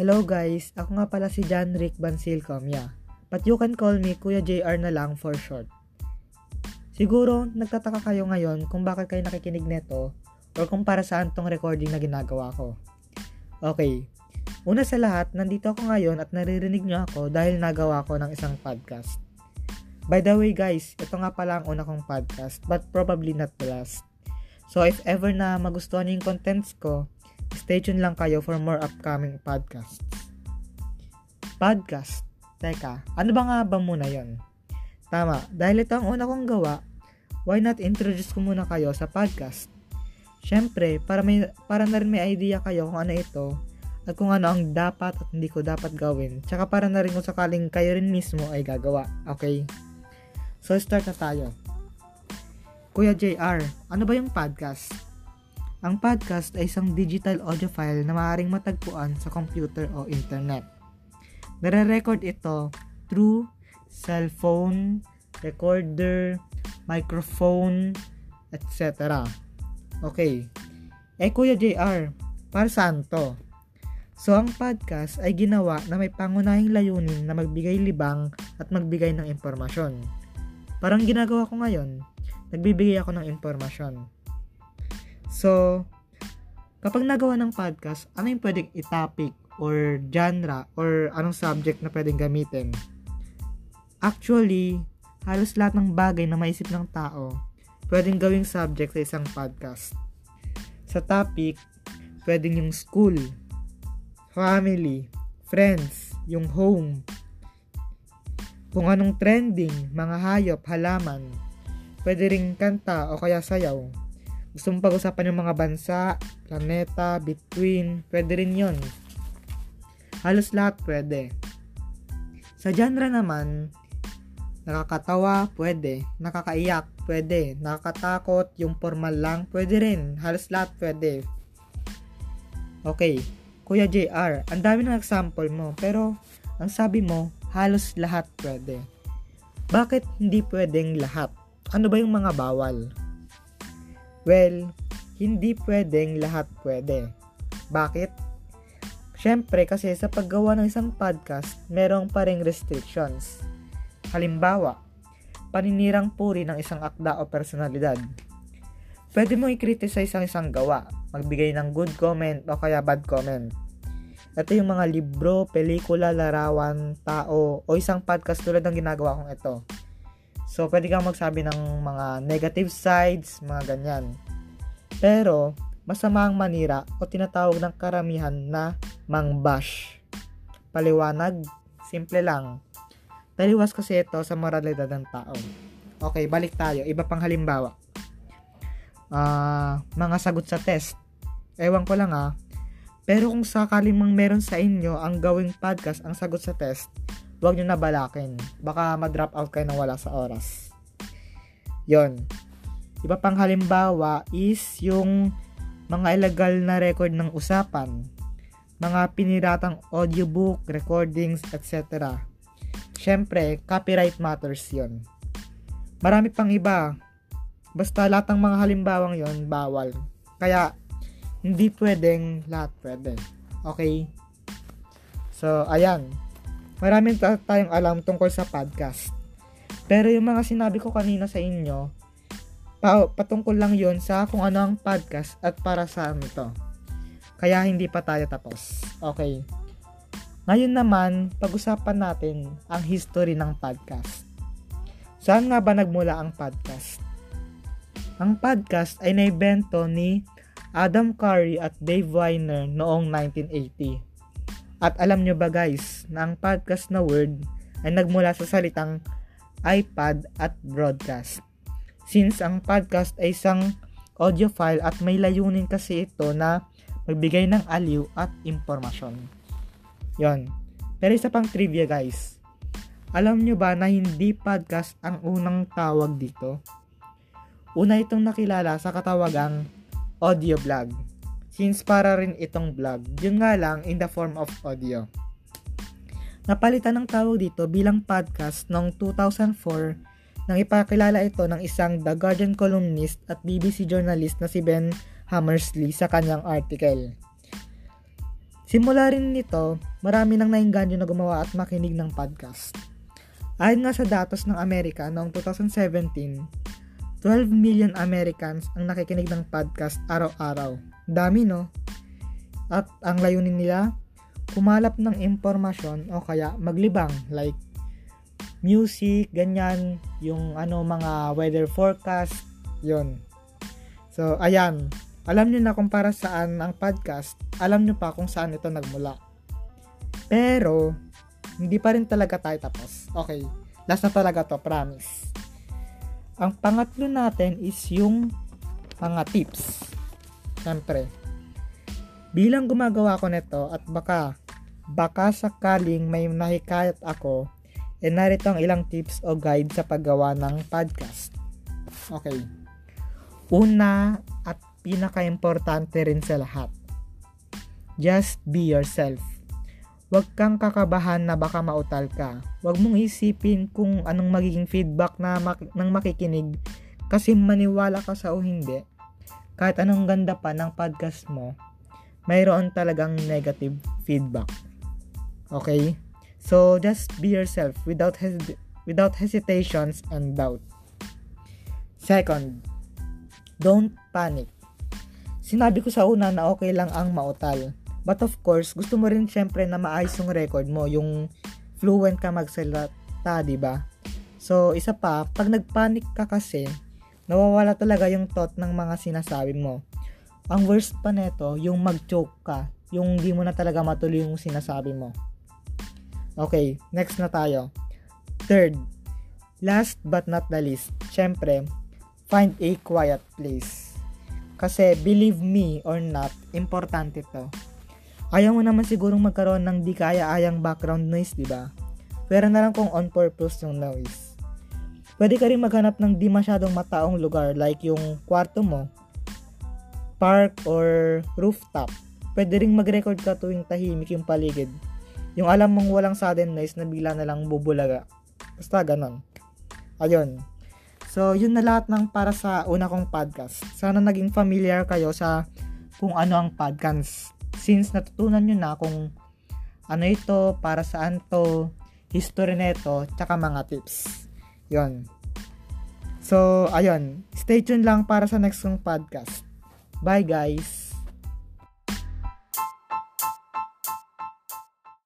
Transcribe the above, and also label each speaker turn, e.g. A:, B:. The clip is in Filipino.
A: Hello guys, ako nga pala si John Rick Bansil Comia. But you can call me Kuya JR na lang for short. Siguro, nagtataka kayo ngayon kung bakit kayo nakikinig neto or kung para saan tong recording na ginagawa ko. Okay, una sa lahat, nandito ako ngayon at naririnig nyo ako dahil nagawa ko ng isang podcast. By the way guys, ito nga pala ang una kong podcast but probably not the last. So if ever na magustuhan niyo yung contents ko, stay tuned lang kayo for more upcoming podcasts. Podcast? Teka, ano ba nga ba muna yon? Tama, dahil ito ang una kong gawa, why not introduce ko muna kayo sa podcast? Siyempre, para, may, para na rin may idea kayo kung ano ito at kung ano ang dapat at hindi ko dapat gawin. Tsaka para na rin kung sakaling kayo rin mismo ay gagawa. Okay? So, start na tayo. Kuya JR, ano ba yung podcast? Ang podcast ay isang digital audio file na maaaring matagpuan sa computer o internet. Nare-record ito through cellphone, recorder, microphone, etc. Okay. Eh Kuya JR, para saan to? So ang podcast ay ginawa na may pangunahing layunin na magbigay libang at magbigay ng impormasyon. Parang ginagawa ko ngayon, nagbibigay ako ng impormasyon. So, kapag nagawa ng podcast, ano yung pwedeng i-topic or genre or anong subject na pwedeng gamitin? Actually, halos lahat ng bagay na maisip ng tao, pwedeng gawing subject sa isang podcast. Sa topic, pwedeng yung school, family, friends, yung home, kung anong trending, mga hayop, halaman, pwede ring kanta o kaya sayaw. Gusto mong pag-usapan yung mga bansa, planeta, between, pwede rin yon. Halos lahat pwede. Sa genre naman, nakakatawa, pwede. Nakakaiyak, pwede. Nakakatakot, yung formal lang, pwede rin. Halos lahat pwede. Okay, Kuya JR, ang dami ng example mo, pero ang sabi mo, halos lahat pwede. Bakit hindi pwedeng lahat? Ano ba yung mga bawal? Well, hindi pwedeng lahat pwede. Bakit? Siyempre kasi sa paggawa ng isang podcast, merong pa ring restrictions. Halimbawa, paninirang puri ng isang akda o personalidad. Pwede mo i-criticize ang isang gawa, magbigay ng good comment o kaya bad comment. Ito yung mga libro, pelikula, larawan, tao, o isang podcast tulad ng ginagawa kong ito. So, pwede kang magsabi ng mga negative sides, mga ganyan. Pero, masama ang manira o tinatawag ng karamihan na mangbash. Paliwanag, simple lang. Taliwas kasi ito sa moralidad ng tao. Okay, balik tayo. Iba pang halimbawa. Uh, mga sagot sa test. Ewan ko lang ah. Pero kung sakaling mang meron sa inyo ang gawing podcast ang sagot sa test, huwag nyo nabalakin. Baka ma-drop out kayo nang wala sa oras. Yon. Iba pang halimbawa is yung mga illegal na record ng usapan, mga piniratang audiobook, recordings, etc. Siyempre, copyright matters yon. Marami pang iba. Basta lahat ng mga halimbawang yon bawal. Kaya, hindi pwedeng lahat pwede. Okay? So, ayan. Maraming tayong alam tungkol sa podcast. Pero yung mga sinabi ko kanina sa inyo, pa- patungkol lang yon sa kung ano ang podcast at para saan ito. Kaya hindi pa tayo tapos. Okay. Ngayon naman, pag-usapan natin ang history ng podcast. Saan nga ba nagmula ang podcast? Ang podcast ay naibento ni Adam Curry at Dave Weiner noong 1980. At alam nyo ba guys, na ang podcast na word ay nagmula sa salitang iPad at broadcast. Since ang podcast ay isang audio file at may layunin kasi ito na magbigay ng aliw at impormasyon. Yon. Pero isa pang trivia guys. Alam nyo ba na hindi podcast ang unang tawag dito? Una itong nakilala sa katawagang audio vlog. Since para rin itong vlog, yun nga lang in the form of audio. Napalitan ng tawag dito bilang podcast noong 2004 nang ipakilala ito ng isang The Guardian columnist at BBC journalist na si Ben Hammersley sa kanyang article. Simula rin nito, marami nang nainganyo na gumawa at makinig ng podcast. Ayon nga sa datos ng Amerika noong 2017, 12 million Americans ang nakikinig ng podcast araw-araw. Dami no? At ang layunin nila, kumalap ng impormasyon o kaya maglibang like music, ganyan, yung ano mga weather forecast, yon. So, ayan. Alam nyo na kung para saan ang podcast, alam nyo pa kung saan ito nagmula. Pero, hindi pa rin talaga tayo tapos. Okay, last na talaga to, promise. Ang pangatlo natin is yung mga tips. Siyempre, bilang gumagawa ko nito at baka baka sakaling may nahikayat ako, e narito ang ilang tips o guide sa paggawa ng podcast. Okay. Una at pinaka-importante rin sa lahat. Just be yourself. Huwag kang kakabahan na baka mautal ka. Huwag mong isipin kung anong magiging feedback na mak- ng makikinig kasi maniwala ka sa o hindi. Kahit anong ganda pa ng podcast mo, mayroon talagang negative feedback. Okay? So just be yourself without hes- without hesitations and doubt. Second, don't panic. Sinabi ko sa una na okay lang ang mautal But of course, gusto mo rin syempre na maayos yung record mo, yung fluent ka magsalita, di ba? So, isa pa, pag nagpanic ka kasi, nawawala talaga yung thought ng mga sinasabi mo. Ang worst pa neto, yung mag-choke ka, yung di mo na talaga matuloy yung sinasabi mo. Okay, next na tayo. Third, last but not the least, syempre, find a quiet place. Kasi believe me or not, importante to Ayaw mo naman sigurong magkaroon ng di kaya-ayang background noise, di ba? Pero na lang kung on purpose yung noise. Pwede ka rin maghanap ng di masyadong mataong lugar like yung kwarto mo, park or rooftop. Pwede rin mag-record ka tuwing tahimik yung paligid. Yung alam mong walang sudden noise na bigla na lang bubulaga. Basta ganon. Ayun. So, yun na lahat ng para sa una kong podcast. Sana naging familiar kayo sa kung ano ang podcast since natutunan nyo na kung ano ito, para saan to, history nito, tsaka mga tips. yon So, ayun. Stay tuned lang para sa next kong podcast. Bye guys!